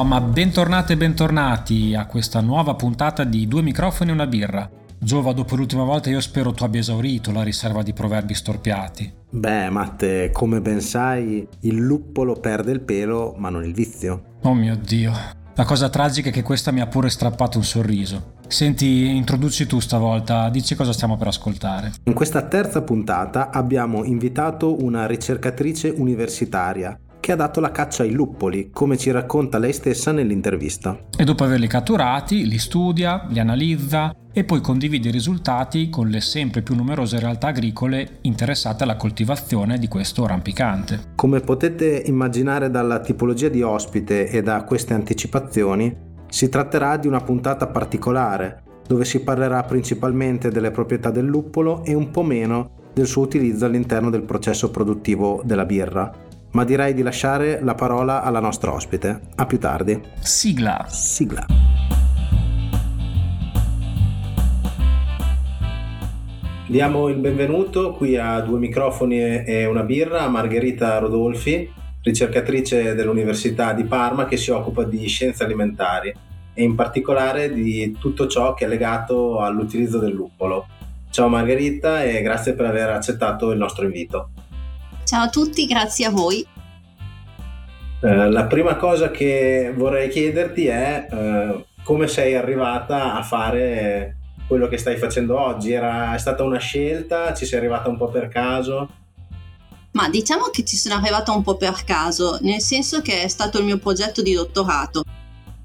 Oh, ma bentornate e bentornati a questa nuova puntata di Due microfoni e una birra. Giova, dopo l'ultima volta io spero tu abbia esaurito la riserva di proverbi storpiati. Beh, Matte, come ben sai, il luppolo perde il pelo, ma non il vizio. Oh mio Dio. La cosa tragica è che questa mi ha pure strappato un sorriso. Senti, introduci tu stavolta, dici cosa stiamo per ascoltare. In questa terza puntata abbiamo invitato una ricercatrice universitaria che ha dato la caccia ai luppoli, come ci racconta lei stessa nell'intervista. E dopo averli catturati, li studia, li analizza e poi condivide i risultati con le sempre più numerose realtà agricole interessate alla coltivazione di questo rampicante. Come potete immaginare dalla tipologia di ospite e da queste anticipazioni, si tratterà di una puntata particolare, dove si parlerà principalmente delle proprietà del luppolo e un po' meno del suo utilizzo all'interno del processo produttivo della birra ma direi di lasciare la parola alla nostra ospite. A più tardi. Sigla. Sigla. Diamo il benvenuto qui a due microfoni e una birra a Margherita Rodolfi, ricercatrice dell'Università di Parma che si occupa di scienze alimentari e in particolare di tutto ciò che è legato all'utilizzo del luppolo. Ciao Margherita e grazie per aver accettato il nostro invito. Ciao a tutti, grazie a voi. Eh, la prima cosa che vorrei chiederti è eh, come sei arrivata a fare quello che stai facendo oggi. Era, è stata una scelta? Ci sei arrivata un po' per caso? Ma diciamo che ci sono arrivata un po' per caso, nel senso che è stato il mio progetto di dottorato.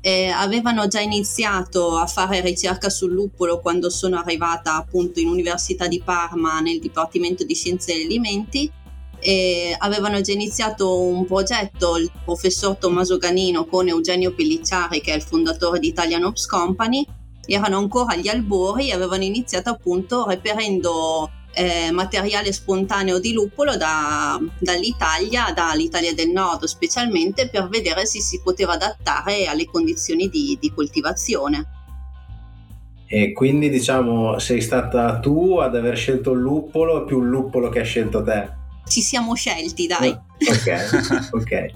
Eh, avevano già iniziato a fare ricerca sul luppolo quando sono arrivata appunto in Università di Parma nel Dipartimento di Scienze e Alimenti e avevano già iniziato un progetto il professor Tommaso Ganino con Eugenio Pellicciari che è il fondatore di Italian Ops Company erano ancora agli albori e avevano iniziato appunto reperendo eh, materiale spontaneo di luppolo da, dall'Italia, dall'Italia del Nord specialmente per vedere se si poteva adattare alle condizioni di, di coltivazione. E quindi diciamo sei stata tu ad aver scelto il luppolo più il luppolo che ha scelto te? Ci siamo scelti, dai. Ok, ok.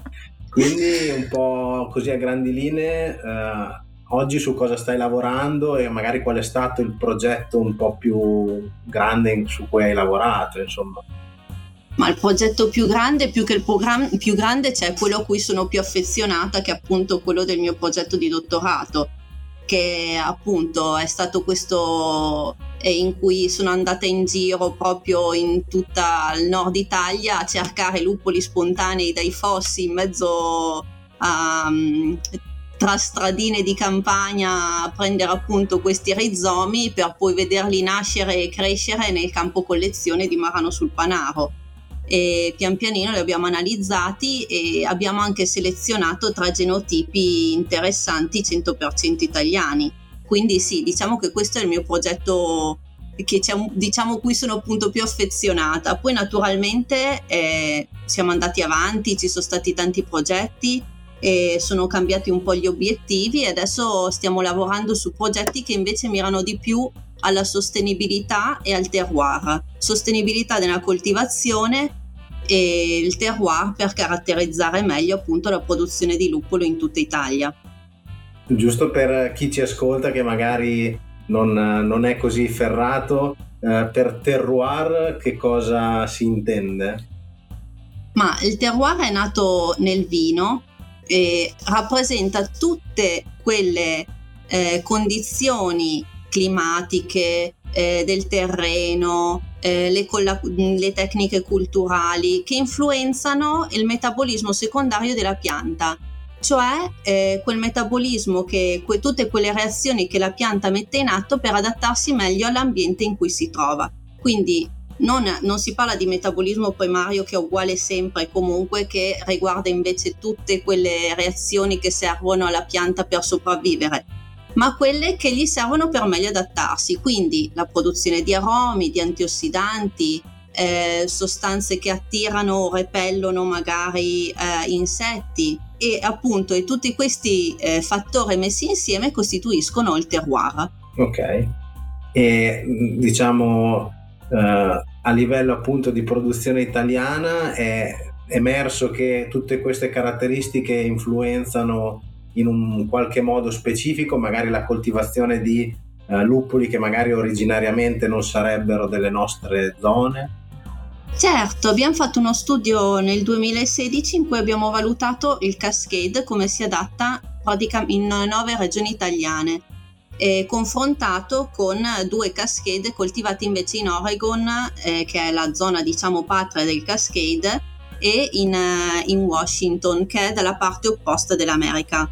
Quindi un po' così a grandi linee, eh, oggi su cosa stai lavorando e magari qual è stato il progetto un po' più grande su cui hai lavorato, insomma. Ma il progetto più grande, più che il programma più grande, c'è quello a cui sono più affezionata, che è appunto quello del mio progetto di dottorato, che appunto è stato questo in cui sono andata in giro proprio in tutta il nord Italia a cercare luppoli spontanei dai fossi in mezzo a um, tra stradine di campagna a prendere appunto questi rizomi per poi vederli nascere e crescere nel campo collezione di Marano sul Panaro. E pian pianino li abbiamo analizzati e abbiamo anche selezionato tre genotipi interessanti 100% italiani quindi sì, diciamo che questo è il mio progetto che diciamo cui sono appunto più affezionata. Poi naturalmente eh, siamo andati avanti, ci sono stati tanti progetti e sono cambiati un po' gli obiettivi e adesso stiamo lavorando su progetti che invece mirano di più alla sostenibilità e al terroir. Sostenibilità nella coltivazione e il terroir per caratterizzare meglio appunto la produzione di luppolo in tutta Italia giusto per chi ci ascolta che magari non, non è così ferrato, eh, per terroir che cosa si intende? Ma il terroir è nato nel vino e rappresenta tutte quelle eh, condizioni climatiche eh, del terreno, eh, le, colla- le tecniche culturali che influenzano il metabolismo secondario della pianta cioè eh, quel metabolismo, che, que, tutte quelle reazioni che la pianta mette in atto per adattarsi meglio all'ambiente in cui si trova. Quindi non, non, si parla di metabolismo primario che è uguale sempre comunque, che riguarda invece tutte quelle reazioni che servono alla pianta per sopravvivere, ma quelle che gli servono per meglio adattarsi, quindi la produzione di aromi, di antiossidanti, eh, sostanze che attirano o repellono magari eh, insetti e appunto e tutti questi eh, fattori messi insieme costituiscono il terroir. Ok, e diciamo eh, a livello appunto di produzione italiana è emerso che tutte queste caratteristiche influenzano in un qualche modo specifico, magari la coltivazione di eh, luppoli che magari originariamente non sarebbero delle nostre zone? Certo, abbiamo fatto uno studio nel 2016 in cui abbiamo valutato il Cascade come si adatta in nove regioni italiane, eh, confrontato con due Cascade coltivate invece in Oregon, eh, che è la zona diciamo patria del Cascade, e in, uh, in Washington, che è dalla parte opposta dell'America.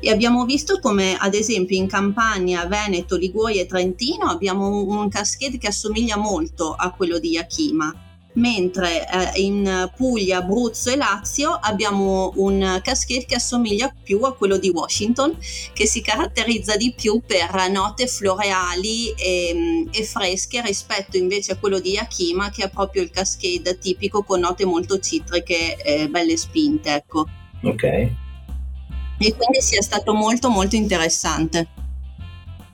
E abbiamo visto come ad esempio in Campania, Veneto, Liguria e Trentino abbiamo un cascade che assomiglia molto a quello di Yakima mentre eh, in Puglia, Abruzzo e Lazio abbiamo un cascade che assomiglia più a quello di Washington, che si caratterizza di più per note floreali e, e fresche rispetto invece a quello di Yakima, che è proprio il cascade tipico con note molto citriche e belle spinte. Ecco. Ok. E quindi sia stato molto molto interessante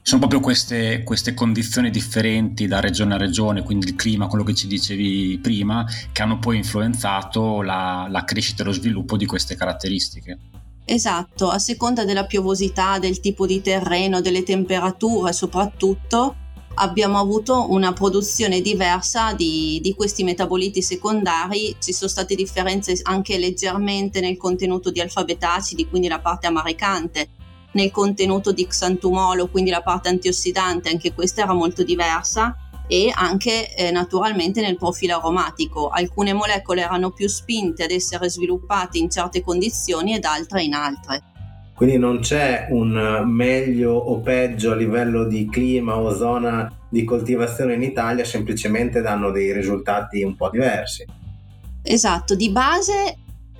sono proprio queste, queste, condizioni differenti da regione a regione, quindi il clima, quello che ci dicevi prima, che hanno poi influenzato la, la crescita e lo sviluppo di queste caratteristiche. Esatto, a seconda della piovosità, del tipo di terreno, delle temperature soprattutto, abbiamo avuto una produzione diversa di, di, questi metaboliti secondari, ci sono state differenze anche leggermente nel contenuto di alfa-betacidi, quindi la parte amaricante, nel contenuto di xantumolo, quindi la parte antiossidante, anche questa era molto diversa e anche eh, naturalmente nel profilo aromatico. Alcune molecole erano più spinte ad essere sviluppate in certe condizioni ed altre in altre. Quindi non c'è un meglio o peggio a livello di clima o zona di coltivazione in Italia, semplicemente danno dei risultati un po' diversi. Esatto, di base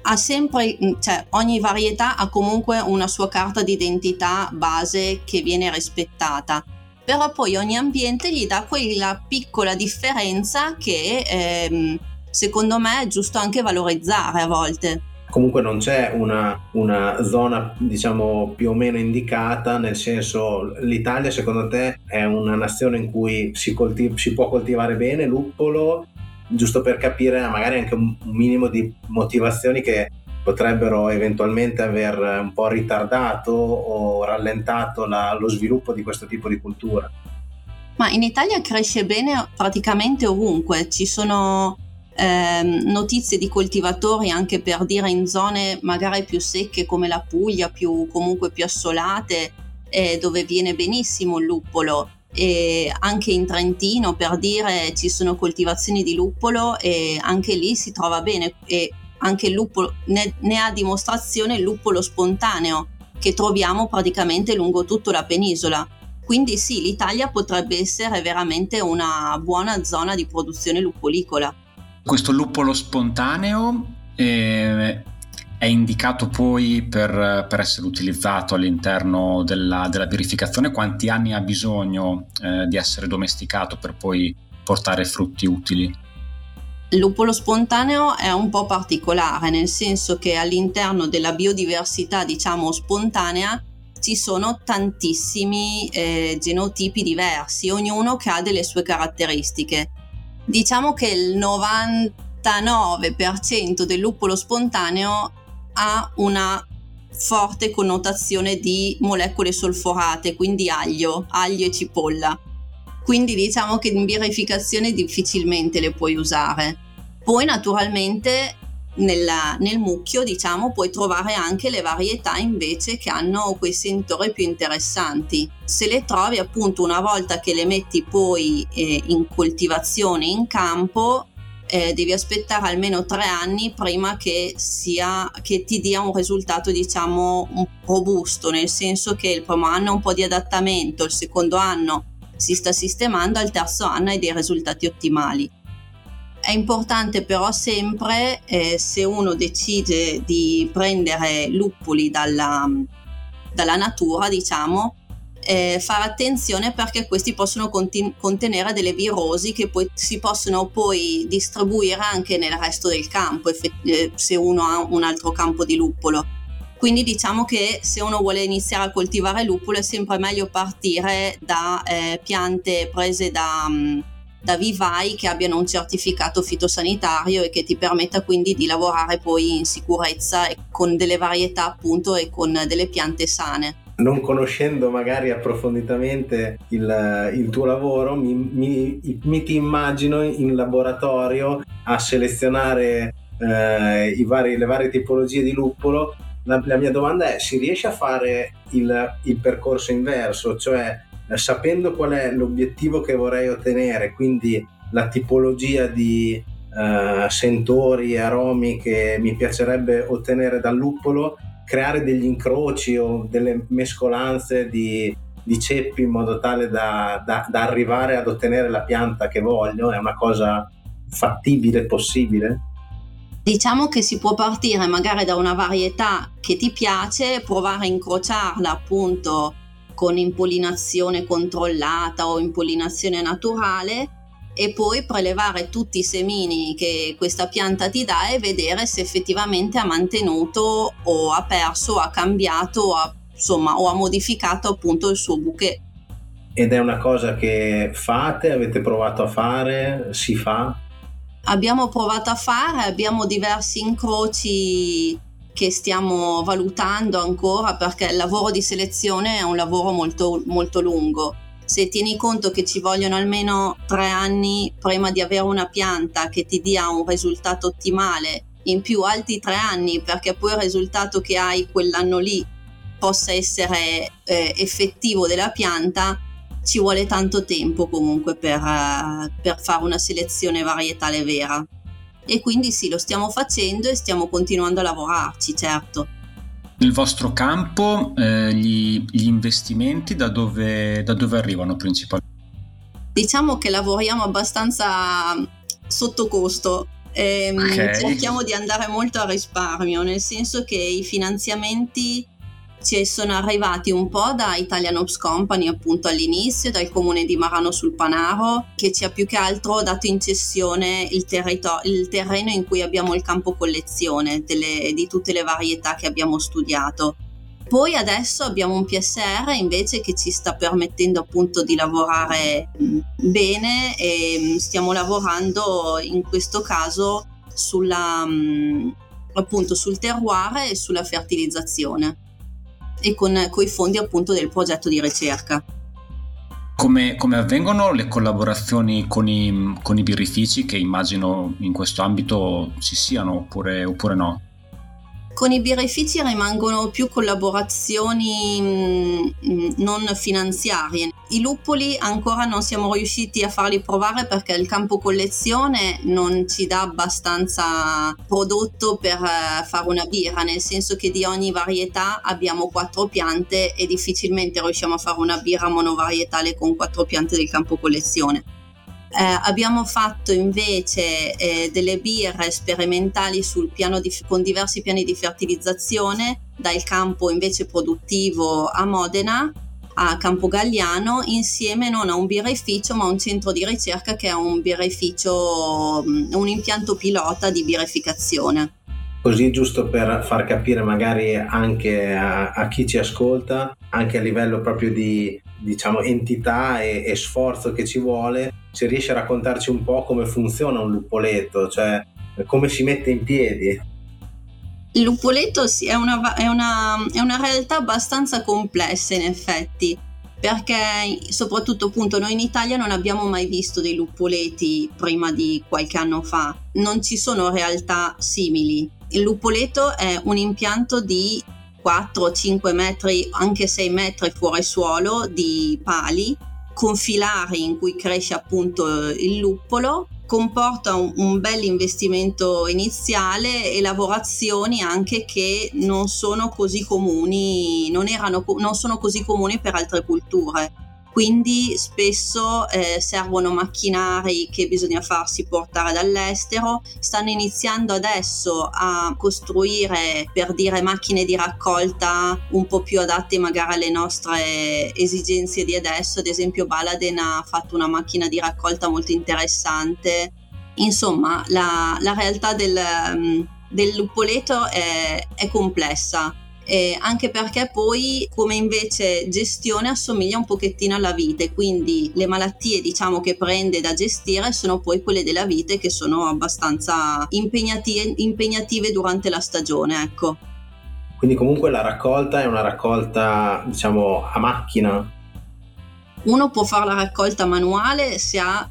ha sempre, mm, cioè ogni varietà ha comunque una sua carta d'identità base che viene rispettata, però poi ogni ambiente gli dà quella piccola differenza che ehm, secondo me è giusto anche valorizzare a volte. Comunque non c'è una, una zona diciamo più o meno indicata, nel senso l'Italia secondo te è una nazione in cui si, coltiv- si può coltivare bene luppolo giusto per capire magari anche un minimo di motivazioni che potrebbero eventualmente aver un po' ritardato o rallentato la, lo sviluppo di questo tipo di cultura. Ma in Italia cresce bene praticamente ovunque, ci sono eh, notizie di coltivatori anche per dire in zone magari più secche come la Puglia, più, comunque più assolate, eh, dove viene benissimo il luppolo e anche in Trentino per dire ci sono coltivazioni di luppolo e anche lì si trova bene e anche il luppolo ne, ne ha dimostrazione il luppolo spontaneo che troviamo praticamente lungo tutta la penisola. Quindi sì, l'Italia potrebbe essere veramente una buona zona di produzione luppolicola. Questo luppolo spontaneo eh, è indicato poi per, per essere utilizzato all'interno della, della, birrificazione? Quanti anni ha bisogno eh, di essere domesticato per poi portare frutti utili? Il lupolo spontaneo è un po' particolare, nel senso che all'interno della biodiversità, diciamo, spontanea, ci sono tantissimi eh, genotipi diversi, ognuno che ha delle sue caratteristiche. Diciamo che il 99% del luppolo spontaneo ha una forte connotazione di molecole solforate, quindi aglio, aglio e cipolla. Quindi diciamo che in birrificazione difficilmente le puoi usare. Poi naturalmente nella, nel mucchio diciamo puoi trovare anche le varietà invece che hanno quei sentori più interessanti. Se le trovi appunto una volta che le metti poi eh, in coltivazione in campo eh, devi aspettare almeno tre anni prima che, sia, che ti dia un risultato diciamo robusto, nel senso che il primo anno ha un po' di adattamento, il secondo anno si sta sistemando, al terzo anno hai dei risultati ottimali. È importante però sempre eh, se uno decide di prendere luppoli dalla, dalla natura, diciamo, eh, fare attenzione perché questi possono conti- contenere delle virosi che poi si possono poi distribuire anche nel resto del campo effett- eh, se uno ha un altro campo di luppolo. Quindi diciamo che se uno vuole iniziare a coltivare luppolo è sempre meglio partire da eh, piante prese da, mm, da vivai che abbiano un certificato fitosanitario e che ti permetta quindi di lavorare poi in sicurezza con delle varietà appunto e con delle piante sane non conoscendo magari approfonditamente il, il tuo lavoro, mi, mi, mi, ti immagino in laboratorio a selezionare eh, vari, le varie tipologie di luppolo. La, la, mia domanda è: si riesce a fare il, il percorso inverso, cioè eh, sapendo qual è l'obiettivo che vorrei ottenere, quindi la tipologia di eh, sentori aromi che mi piacerebbe ottenere dal luppolo, creare degli incroci o delle mescolanze di, di ceppi in modo tale da, da, da, arrivare ad ottenere la pianta che voglio? È una cosa fattibile, possibile? Diciamo che si può partire magari da una varietà che ti piace, provare a incrociarla appunto con impollinazione controllata o impollinazione naturale e poi prelevare tutti i semini che questa pianta ti dà e vedere se effettivamente ha mantenuto o ha perso o ha cambiato o ha, insomma, o ha modificato appunto il suo bouquet. Ed è una cosa che fate, avete provato a fare, si fa? Abbiamo provato a fare, abbiamo diversi incroci che stiamo valutando ancora perché il lavoro di selezione è un lavoro molto, molto lungo se tieni conto che ci vogliono almeno tre anni prima di avere una pianta che ti dia un risultato ottimale, in più altri tre anni perché poi il risultato che hai quell'anno lì possa essere eh, effettivo della pianta, ci vuole tanto tempo comunque per, uh, per fare una selezione varietale vera. E quindi sì, lo stiamo facendo e stiamo continuando a lavorarci, certo. Nel vostro campo eh, gli, gli, investimenti da dove, da dove arrivano principalmente? Diciamo che lavoriamo abbastanza sotto costo, ehm, okay. cerchiamo di andare molto a risparmio, nel senso che i finanziamenti ci sono arrivati un po' da Italian Ops Company appunto all'inizio, dal comune di Marano sul Panaro, che ci ha più che altro dato in cessione il, territo- il terreno in cui abbiamo il campo collezione delle, di tutte le varietà che abbiamo studiato. Poi adesso abbiamo un PSR invece che ci sta permettendo appunto di lavorare bene e stiamo lavorando in questo caso sulla, appunto sul terroir e sulla fertilizzazione e con, con i fondi appunto del progetto di ricerca. Come, come, avvengono le collaborazioni con i, con i, birrifici che immagino in questo ambito ci siano oppure, oppure no? Con i birrifici rimangono più collaborazioni non finanziarie. I luppoli ancora non siamo riusciti a farli provare perché il campo collezione non ci dà abbastanza prodotto per uh, fare una birra, nel senso che di ogni varietà abbiamo quattro piante e difficilmente riusciamo a fare una birra monovarietale con quattro piante del campo collezione. Eh, abbiamo fatto invece eh, delle birre sperimentali di, con diversi piani di fertilizzazione dal campo invece produttivo a Modena a Campo Galliano insieme non a un birrificio ma a un centro di ricerca che è un birrificio, mm, un impianto pilota di birrificazione. Così giusto per far capire magari anche a, a chi ci ascolta, anche a livello proprio di diciamo, entità e, e, sforzo che ci vuole, se riesce a raccontarci un po' come funziona un lupoletto, cioè come si mette in piedi. Il lupoletto è una, è, una, è una realtà abbastanza complessa in effetti, perché soprattutto appunto noi in Italia non abbiamo mai visto dei lupoleti prima di qualche anno fa, non ci sono realtà simili. Il lupoleto è un impianto di 4-5 metri, anche 6 metri fuori suolo di pali con filari in cui cresce appunto il luppolo comporta un, un bel investimento iniziale e lavorazioni anche che non sono così comuni, non, erano, non sono così comuni per altre culture quindi spesso eh, servono macchinari che bisogna farsi portare dall'estero, stanno iniziando adesso a costruire per dire macchine di raccolta un po' più adatte magari alle nostre esigenze di adesso, ad esempio Baladen ha fatto una macchina di raccolta molto interessante, insomma la, la realtà del, del lupoleto è, è complessa eh, anche perché poi come invece gestione assomiglia un pochettino alla vite, quindi le malattie diciamo che prende da gestire sono poi quelle della vite che sono abbastanza impegnative, impegnative durante la stagione, ecco. Quindi comunque la raccolta è una raccolta diciamo a macchina? Uno può fare la raccolta manuale se ha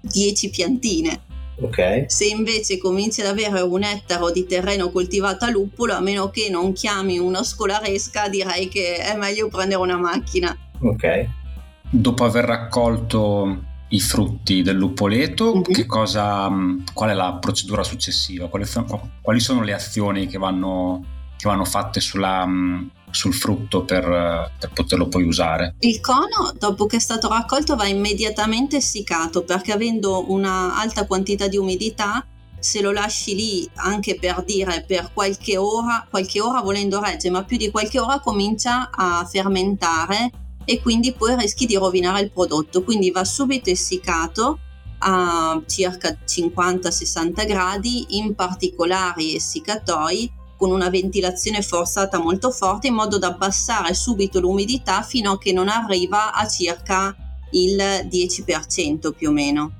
10 piantine Okay. Se invece cominci ad avere un ettaro di terreno coltivato a luppolo, a meno che non chiami una scolaresca, direi che è meglio prendere una macchina. Ok. Dopo aver raccolto i frutti del luppoleto, mm-hmm. cosa, qual è la procedura successiva? Quali, quali sono le azioni che vanno, che vanno fatte sulla, sul frutto per, per, poterlo poi usare. Il cono, dopo che è stato raccolto, va immediatamente essiccato perché avendo una alta quantità di umidità, se lo lasci lì anche per dire per qualche ora, qualche ora volendo regge, ma più di qualche ora comincia a fermentare e quindi poi rischi di rovinare il prodotto. Quindi va subito essiccato a circa 50-60 gradi in particolari essiccatoi con una ventilazione forzata molto forte in modo da abbassare subito l'umidità fino a che non arriva a circa il 10% più o meno.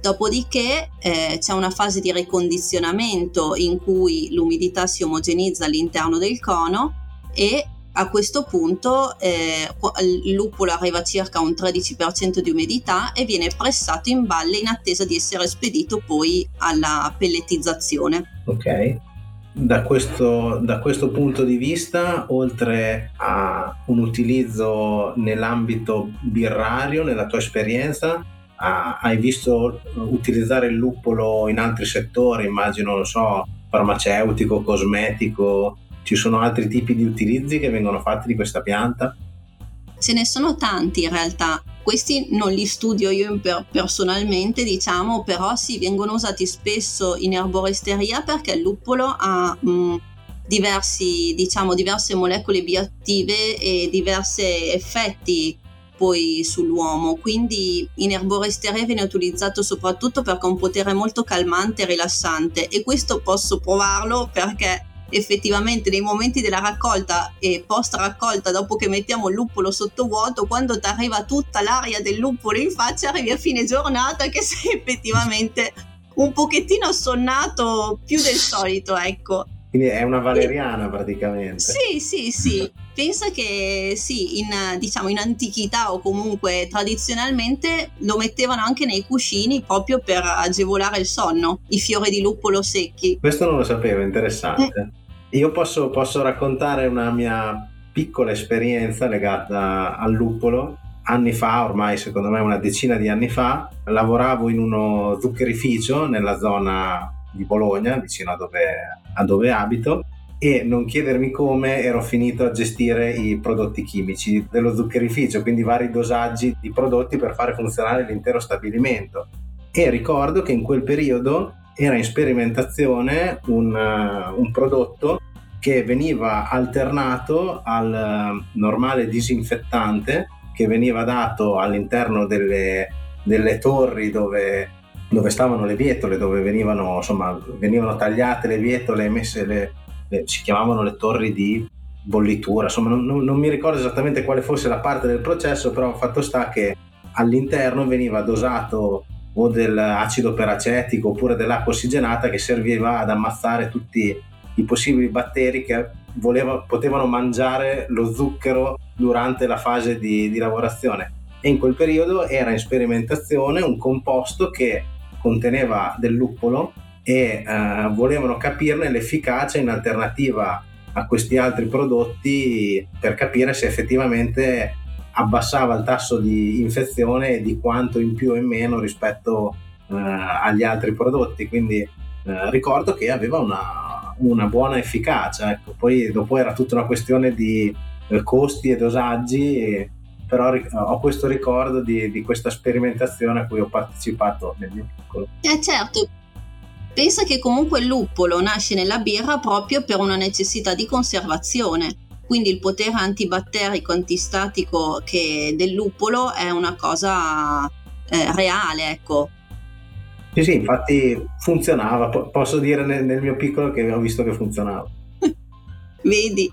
Dopodiché eh, c'è una fase di ricondizionamento in cui l'umidità si omogenizza all'interno del cono e a questo punto eh, il luppolo arriva a circa un 13% di umidità e viene pressato in balle in attesa di essere spedito poi alla pelletizzazione. Ok da questo, da questo, punto di vista, oltre a un utilizzo nell'ambito birrario, nella tua esperienza, hai visto utilizzare il luppolo in altri settori, immagino, non so, farmaceutico, cosmetico, ci sono altri tipi di utilizzi che vengono fatti di questa pianta? Ce ne sono tanti in realtà. Questi non li studio io personalmente, diciamo, però sì, vengono usati spesso in erboristeria perché il luppolo ha mh, mm, diversi, diciamo, diverse molecole bioattive e diversi effetti poi sull'uomo, quindi in erboristeria viene utilizzato soprattutto perché ha un potere molto calmante e rilassante e questo posso provarlo perché effettivamente nei momenti della raccolta e post raccolta, dopo che mettiamo il luppolo sotto vuoto, quando ti arriva tutta l'aria del luppolo in faccia, arrivi a fine giornata che sei effettivamente un pochettino assonnato più del solito, ecco. Quindi è una valeriana praticamente. Sì, sì, sì. Pensa che sì, in, diciamo, in antichità o comunque tradizionalmente lo mettevano anche nei cuscini proprio per agevolare il sonno, i fiori di luppolo secchi. Questo non lo sapevo, interessante. Mm. Io posso, posso raccontare una mia piccola esperienza legata al luppolo. Anni fa, ormai secondo me una decina di anni fa, lavoravo in uno zuccherificio nella zona di Bologna, vicino a dove, a dove abito, e non chiedermi come ero finito a gestire i prodotti chimici dello zuccherificio, quindi vari dosaggi di prodotti per fare funzionare l'intero stabilimento. E ricordo che in quel periodo era in sperimentazione un, uh, un prodotto che veniva alternato al uh, normale disinfettante che veniva dato all'interno delle, delle torri dove, dove, stavano le vietole, dove venivano, insomma, venivano tagliate le vietole e messe le, le, si chiamavano le torri di bollitura, insomma non, non mi ricordo esattamente quale fosse la parte del processo, però fatto sta che all'interno veniva dosato o dell'acido peracetico oppure dell'acqua ossigenata che serviva ad ammazzare tutti i possibili batteri che voleva, potevano mangiare lo zucchero durante la fase di, di lavorazione. E in quel periodo era in sperimentazione un composto che conteneva del luppolo e eh, volevano capirne l'efficacia in alternativa a questi altri prodotti per capire se effettivamente abbassava il tasso di infezione di quanto in più e in meno rispetto eh, agli altri prodotti. Quindi eh, ricordo che aveva una, una buona efficacia. Ecco. Poi dopo era tutta una questione di eh, costi e dosaggi, però ho questo ricordo di, di, questa sperimentazione a cui ho partecipato nel mio piccolo. Eh certo, pensa che comunque il luppolo nasce nella birra proprio per una necessità di conservazione quindi il potere antibatterico, antistatico che del luppolo è una cosa eh, reale, ecco. Sì, sì, infatti funzionava, P- posso dire nel, nel mio piccolo che ho visto che funzionava. Vedi?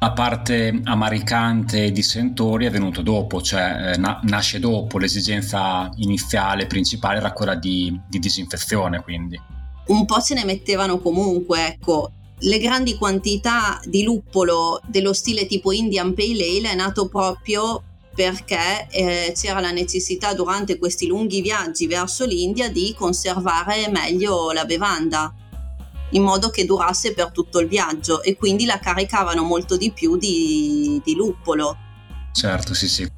la parte amaricante di sentori è venuto dopo, cioè eh, na- nasce dopo, l'esigenza iniziale, principale era quella di, di disinfezione quindi. Un po' se ne mettevano comunque, ecco, le grandi quantità di luppolo dello stile tipo Indian Pale Ale è nato proprio perché eh, c'era la necessità durante questi lunghi viaggi verso l'India di conservare meglio la bevanda in modo che durasse per tutto il viaggio e quindi la caricavano molto di più di, di luppolo. Certo, sì, sì.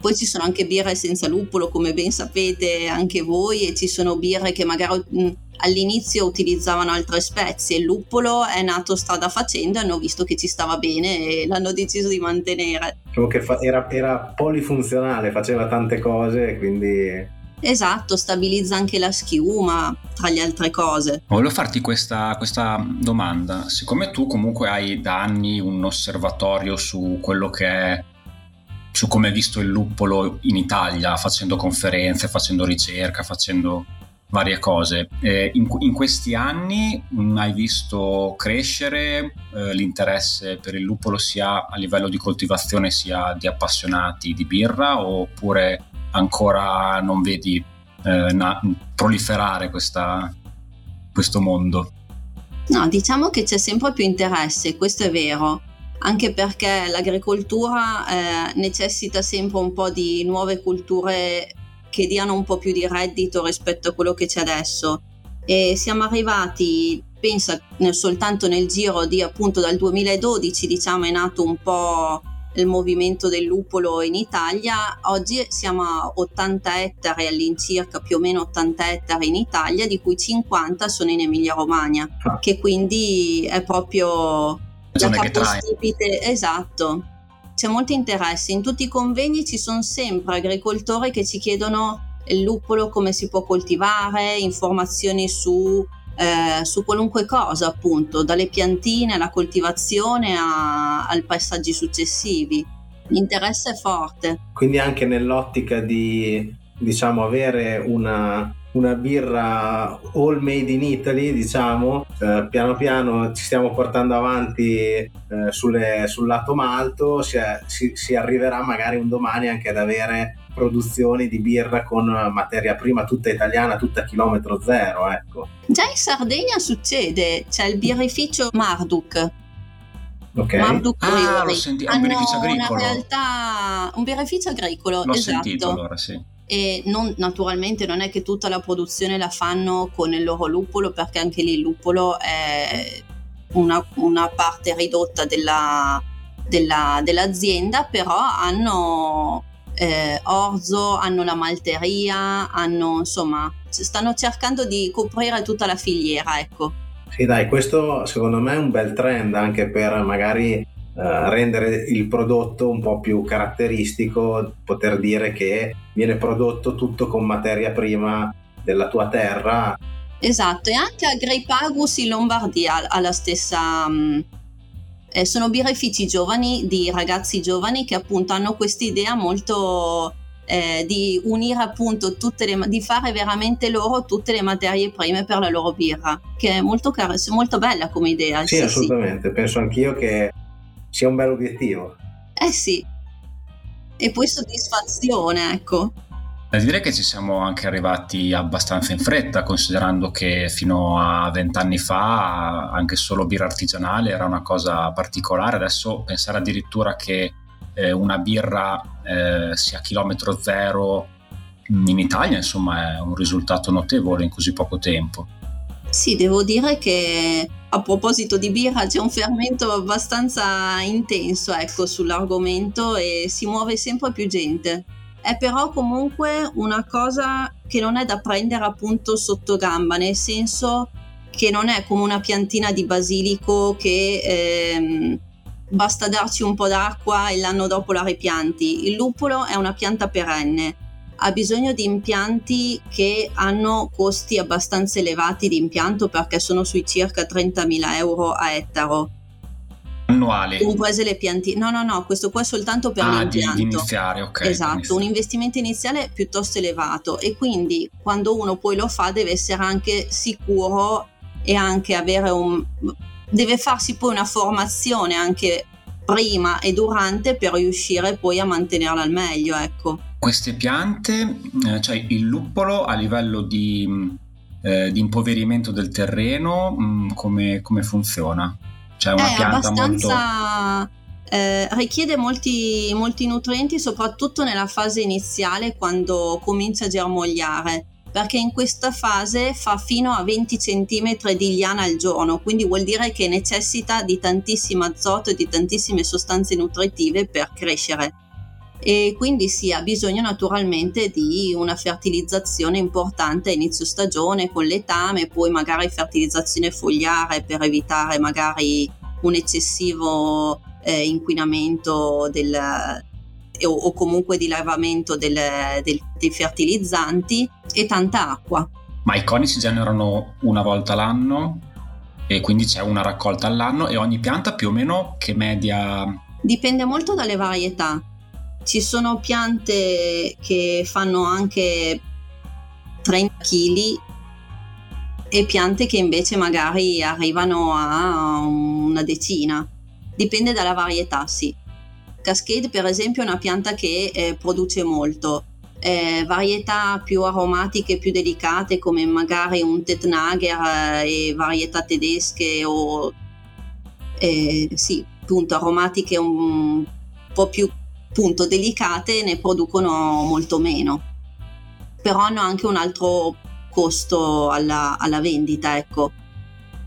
Poi ci sono anche birre senza luppolo, come ben sapete anche voi, e ci sono birre che magari all'inizio utilizzavano altre spezie. Il luppolo è nato strada facendo, hanno visto che ci stava bene e l'hanno deciso di mantenere. Diciamo che fa- era, era polifunzionale, faceva tante cose, quindi Esatto, stabilizza anche la schiuma, tra le altre cose. Volevo farti questa, questa, domanda. Siccome tu comunque hai da anni un osservatorio su quello che è su come è visto il luppolo in Italia, facendo conferenze, facendo ricerca, facendo varie cose. Eh, in, in, questi anni mh, hai visto crescere eh, l'interesse per il luppolo sia a livello di coltivazione sia di appassionati di birra oppure ancora non vedi eh, na- proliferare questa, questo mondo? No, diciamo che c'è sempre più interesse, questo è vero anche perché l'agricoltura eh, necessita sempre un po' di nuove culture che diano un po' più di reddito rispetto a quello che c'è adesso. E siamo arrivati, pensa, soltanto nel giro di appunto dal 2012, diciamo, è nato un po' il movimento del lupolo in Italia. Oggi siamo a 80 ettari all'incirca, più o meno 80 ettari in Italia, di cui 50 sono in Emilia Romagna, ah. che quindi è proprio la capostipite, esatto. C'è molto interesse. In tutti i convegni ci sono sempre agricoltori che ci chiedono il luppolo come si può coltivare, informazioni su eh, su qualunque cosa, appunto, dalle piantine alla coltivazione a, ai passaggi successivi. L'interesse è forte. Quindi anche nell'ottica di diciamo avere una, una birra all made in Italy, diciamo, eh, piano piano ci stiamo portando avanti eh, sulle, sul lato malto, si, si, si, arriverà magari un domani anche ad avere produzioni di birra con materia prima tutta italiana, tutta a chilometro zero, ecco. Già in Sardegna succede, c'è il birrificio Marduk. Ok. Marduk ah, l'ho sentito, è un birrificio agricolo. Una realtà, un birrificio agricolo, l'ho esatto. sentito allora, sì e non, naturalmente non è che tutta la produzione la fanno con il loro luppolo perché anche lì il luppolo è una, una parte ridotta della, della, dell'azienda però hanno eh, orzo, hanno la malteria, hanno insomma, stanno cercando di coprire tutta la filiera, ecco. Sì, dai, questo secondo me è un bel trend anche per magari eh, rendere il prodotto un po' più caratteristico, poter dire che viene prodotto tutto con materia prima della tua terra. Esatto, e anche a Greipagus in Lombardia ha la stessa, mm, eh, sono birrifici giovani di ragazzi giovani che appunto hanno questa idea molto eh, di unire appunto tutte le di fare veramente loro tutte le materie prime per la loro birra che è molto, car- molto bella come idea sì, sì assolutamente sì. penso anch'io che sia un bel obiettivo eh sì e poi soddisfazione ecco da dire che ci siamo anche arrivati abbastanza in fretta, considerando che fino a vent'anni fa anche solo birra artigianale era una cosa particolare. Adesso pensare addirittura che eh, una birra eh, sia a chilometro zero in Italia, insomma, è un risultato notevole in così poco tempo. Sì, devo dire che a proposito di birra c'è un fermento abbastanza intenso ecco, sull'argomento e si muove sempre più gente è però comunque una cosa che non è da prendere appunto sotto gamba, nel senso che non è come una piantina di basilico che ehm, basta darci un po' d'acqua e l'anno dopo la ripianti. Il lupolo è una pianta perenne, ha bisogno di impianti che hanno costi abbastanza elevati di impianto perché sono sui circa 30.000 euro a ettaro annuali. Comprese le piantine. No, no, no, questo qua è soltanto per ah, l'impianto. Di, di iniziare, ok. Esatto, un investimento iniziale piuttosto elevato e quindi quando uno poi lo fa deve essere anche sicuro e anche avere un... deve farsi poi una formazione anche prima e durante per riuscire poi a mantenerla al meglio. Ecco. Queste piante, eh, cioè il luppolo a livello di, eh, di impoverimento del terreno, mh, mm, come, come, funziona? Cioè una È pianta abbastanza... molto... Eh, richiede molti, molti nutrienti soprattutto nella fase iniziale quando comincia a germogliare perché in questa fase fa fino a 20 cm di liana al giorno, quindi vuol dire che necessita di tantissimo azoto e di tantissime sostanze nutritive per crescere. E quindi sì, ha bisogno naturalmente di una fertilizzazione importante a inizio stagione con letame, poi magari fertilizzazione fogliare per evitare magari un eccessivo eh, inquinamento del, o, o comunque di lavamento del, del, dei fertilizzanti e tanta acqua. Ma i coni si generano una volta l'anno e quindi c'è una raccolta all'anno e ogni pianta più o meno che media? Dipende molto dalle varietà. Ci sono piante che fanno anche 30 kg e piante che invece magari arrivano a una decina. Dipende dalla varietà, sì. Cascade per esempio è una pianta che eh, produce molto. Eh, varietà più aromatiche, più delicate come magari un Tetnager eh, e varietà tedesche o eh, sì, appunto aromatiche un po' più appunto, delicate ne producono molto meno. Però hanno anche un altro costo alla, alla vendita, ecco.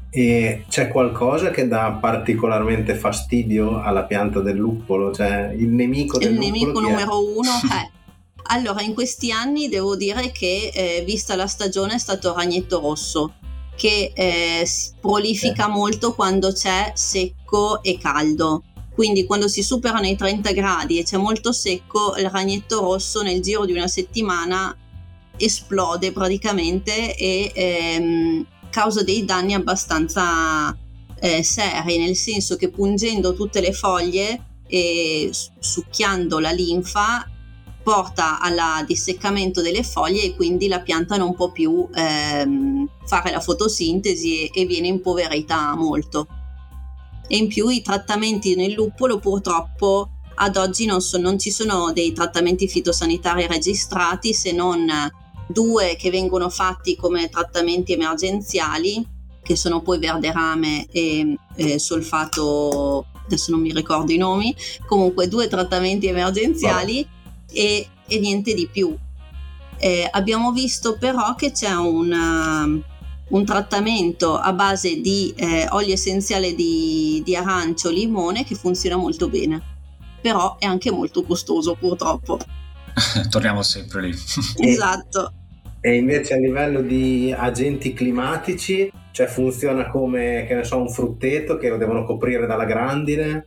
E c'è qualcosa che dà particolarmente fastidio alla pianta del luppolo? Cioè il nemico del il nemico numero uno è... Allora, in questi anni devo dire che, eh, vista la stagione, è stato ragnetto rosso, che eh, prolifica eh. molto quando c'è secco e caldo. Quindi quando si superano i 30 gradi e c'è molto secco, il ragnetto rosso nel giro di una settimana esplode praticamente e ehm, causa dei danni abbastanza eh, seri, nel senso che pungendo tutte le foglie e succhiando la linfa porta al disseccamento delle foglie e quindi la pianta non può più ehm, fare la fotosintesi e, e viene impoverita molto. E in più i trattamenti nel luppolo purtroppo ad oggi non, so, non ci sono dei trattamenti fitosanitari registrati se non due che vengono fatti come trattamenti emergenziali, che sono poi verderame e, e solfato, adesso non mi ricordo i nomi, comunque due trattamenti emergenziali e, e, niente di più. Eh, abbiamo visto però che c'è un, un trattamento a base di eh, olio essenziale di, di arancio, limone che funziona molto bene, però è anche molto costoso purtroppo. Torniamo sempre lì. esatto. E invece a livello di agenti climatici, cioè funziona come, che ne so, un frutteto che lo devono coprire dalla grandine?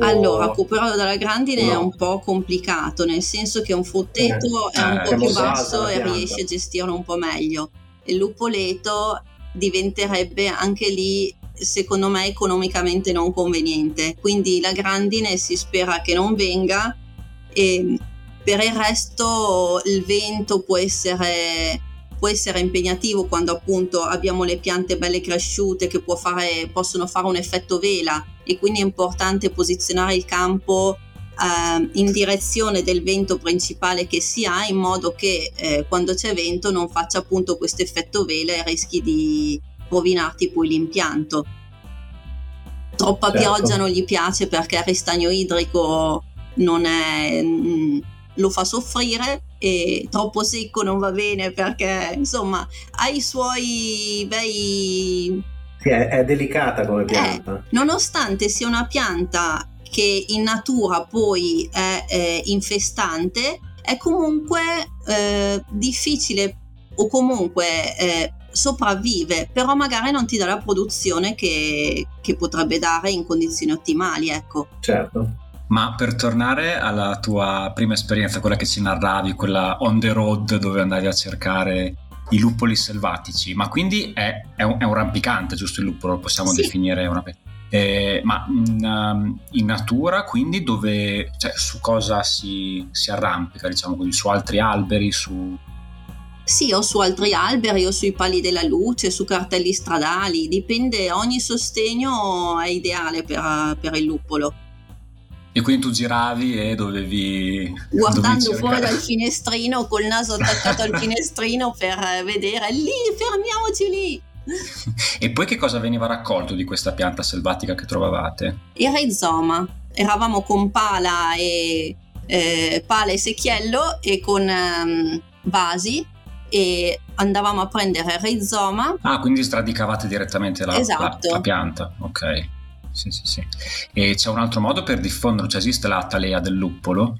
Allora, coprirlo dalla grandine no. è un po' complicato, nel senso che un frutteto eh, è un eh, po' più basso e riesce a gestirlo un po' meglio. Lupoleto diventerebbe anche lì, secondo me, economicamente non conveniente. Quindi la grandine si spera che non venga e per il resto il vento può essere, può essere impegnativo quando appunto abbiamo le piante belle cresciute che fare, possono fare un effetto vela e quindi è importante posizionare il campo eh, in direzione del vento principale che si ha in modo che eh, quando c'è vento non faccia appunto questo effetto vela e rischi di rovinarti poi l'impianto. Troppa certo. pioggia non gli piace perché il ristagno idrico non è... Mh, mm, lo fa soffrire e troppo secco non va bene perché insomma ha i suoi bei... Sì, è, è delicata come pianta. Eh, nonostante sia una pianta che in natura poi è eh, infestante, è comunque eh, difficile o comunque eh, sopravvive, però magari non ti dà la produzione che, che potrebbe dare in condizioni ottimali, ecco. Certo. Ma per tornare alla tua prima esperienza, quella che ci narravi, quella on the road dove andavi a cercare i luppoli selvatici, ma quindi è, è, un, è un, rampicante, giusto il luppolo? Lo possiamo sì. definire una... Eh, ma in, um, in, natura, quindi dove, cioè, su cosa si, si arrampica, diciamo così, su altri alberi, su... Sì, o su altri alberi o sui pali della luce, su cartelli stradali, dipende, ogni sostegno è ideale per, per il luppolo E quindi tu giravi e dovevi... Guardando dovevi fuori dal finestrino, col naso attaccato al finestrino per vedere lì, fermiamoci lì. E poi che cosa veniva raccolto di questa pianta selvatica che trovavate? Il rizoma. Eravamo con pala e, eh, pala e secchiello e con um, vasi e andavamo a prendere il rizoma. Ah, quindi sradicavate direttamente la, esatto. la, la pianta, ok. Sì, sì, sì. E c'è un altro modo per diffonderlo? Cioè esiste la talea del luppolo?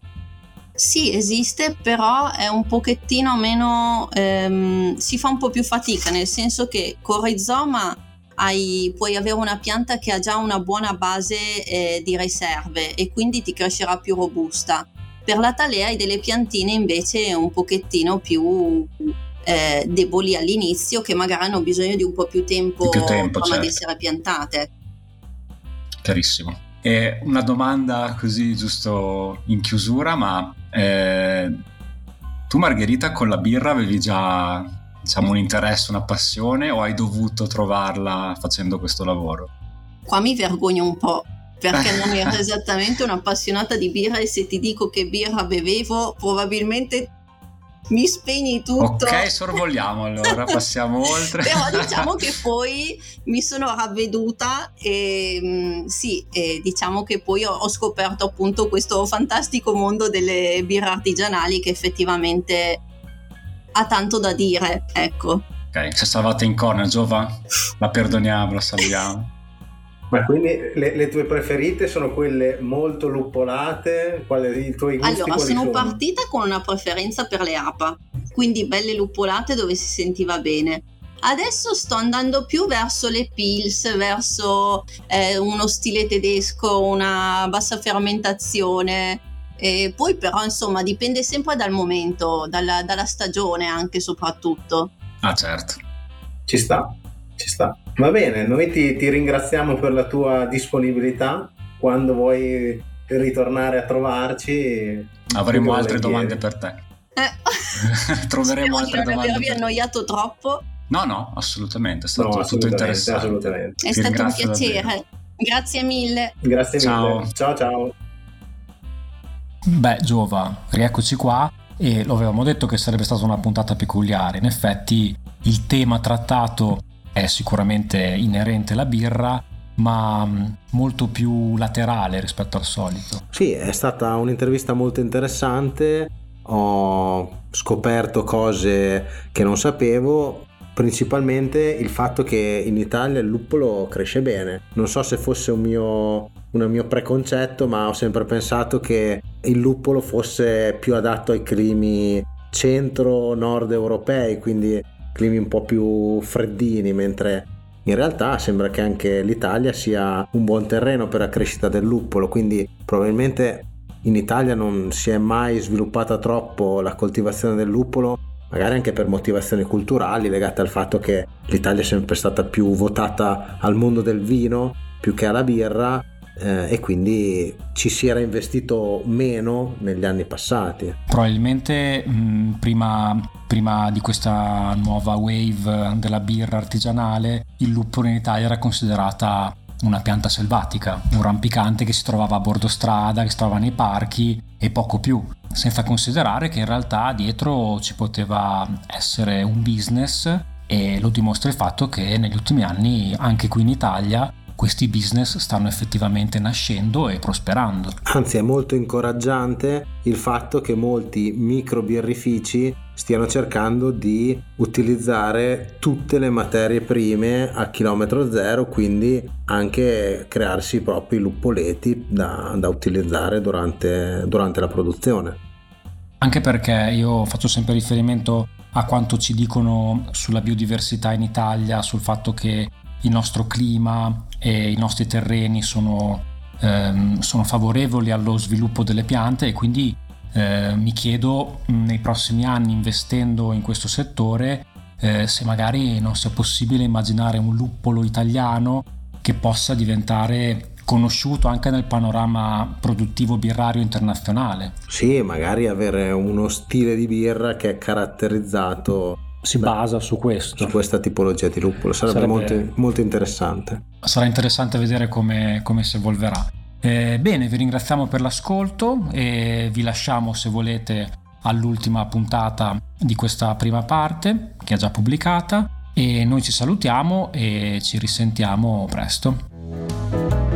Sì, esiste, però è un pochettino meno... Ehm, si fa un po' più fatica, nel senso che con rizoma hai, puoi avere una pianta che ha già una buona base eh, di riserve e quindi ti crescerà più robusta. Per la talea hai delle piantine invece un pochettino più eh, deboli all'inizio che magari hanno bisogno di un po' più tempo, più tempo prima certo. di essere piantate. Chiarissimo. E una domanda così giusto in chiusura, ma eh, tu Margherita con la birra avevi già diciamo, un interesse, una passione o hai dovuto trovarla facendo questo lavoro? Qua mi vergogno un po' perché non ero esattamente un'appassionata di birra e se ti dico che birra bevevo probabilmente mi spegni tutto. Ok, sorvoliamo allora, passiamo oltre. Però diciamo che poi mi sono ravveduta e mm, sì, e diciamo che poi ho, ho, scoperto appunto questo fantastico mondo delle birre artigianali che effettivamente ha tanto da dire, ecco. Ok, se stavate in corner, Giova, la perdoniamo, la salviamo. Ma quindi le, le, tue preferite sono quelle molto luppolate? Quali, I tuoi gusti Allora, sono, sono partita con una preferenza per le APA, quindi belle luppolate dove si sentiva bene. Adesso sto andando più verso le pils, verso eh, uno stile tedesco, una bassa fermentazione. E poi però insomma dipende sempre dal momento, dalla, dalla stagione anche soprattutto. Ah certo. Ci sta, ci sta. Va bene, noi ti, ti ringraziamo per la tua disponibilità. Quando vuoi ritornare a trovarci, avremo altre domande per te. Eh. Troveremo Spero altre di non domande. avervi annoiato troppo. No, no, assolutamente, è stato No, tutto interessante. assolutamente. È Ti stato un piacere. davvero. Grazie mille. Grazie Ciao. mille. Ciao ciao. Beh, Giova, rieccoci qua e lo avevamo detto che sarebbe stata una puntata peculiare. In effetti il tema trattato è sicuramente inerente alla birra, ma mh, molto più laterale rispetto al solito. Sì, è stata un'intervista molto interessante. Ho scoperto cose che non sapevo, principalmente il fatto che in Italia il luppolo cresce bene. Non so se fosse un mio, un mio preconcetto, ma ho sempre pensato che il luppolo fosse più adatto ai climi centro-nord europei, quindi climi un po' più freddini, mentre in realtà sembra che anche l'Italia sia un buon terreno per la crescita del luppolo, quindi probabilmente in Italia non si è mai sviluppata troppo la coltivazione del luppolo, magari anche per motivazioni culturali legate al fatto che l'Italia è sempre stata più votata al mondo del vino più che alla birra eh, e quindi ci si era investito meno negli anni passati. Probabilmente mh, prima, prima di questa nuova wave della birra artigianale, il luppolo in Italia era considerata una pianta selvatica, un rampicante che si trovava a bordo strada, che si trovava nei parchi e poco più, senza considerare che in realtà dietro ci poteva essere un business e lo dimostra il fatto che negli ultimi anni anche qui in Italia questi business stanno effettivamente nascendo e prosperando. Anzi è molto incoraggiante il fatto che molti micro birrifici stiano cercando di utilizzare tutte le materie prime a chilometro zero, quindi anche crearsi i propri luppoleti da, da utilizzare durante, durante la produzione. Anche perché io faccio sempre riferimento a quanto ci dicono sulla biodiversità in Italia, sul fatto che il nostro clima e i nostri terreni sono, ehm, sono favorevoli allo sviluppo delle piante e quindi eh, mi chiedo nei prossimi anni investendo in questo settore eh, se magari non sia possibile immaginare un luppolo italiano che possa diventare conosciuto anche nel panorama produttivo birrario internazionale. Sì, magari avere uno stile di birra che è caratterizzato si basa su questo. Su questa tipologia di luppolo, sarebbe, sarebbe molto, molto, interessante. Sarà interessante vedere come, come si evolverà. Eh, bene, vi ringraziamo per l'ascolto e vi lasciamo se volete all'ultima puntata di questa prima parte che è già pubblicata e noi ci salutiamo e ci risentiamo presto.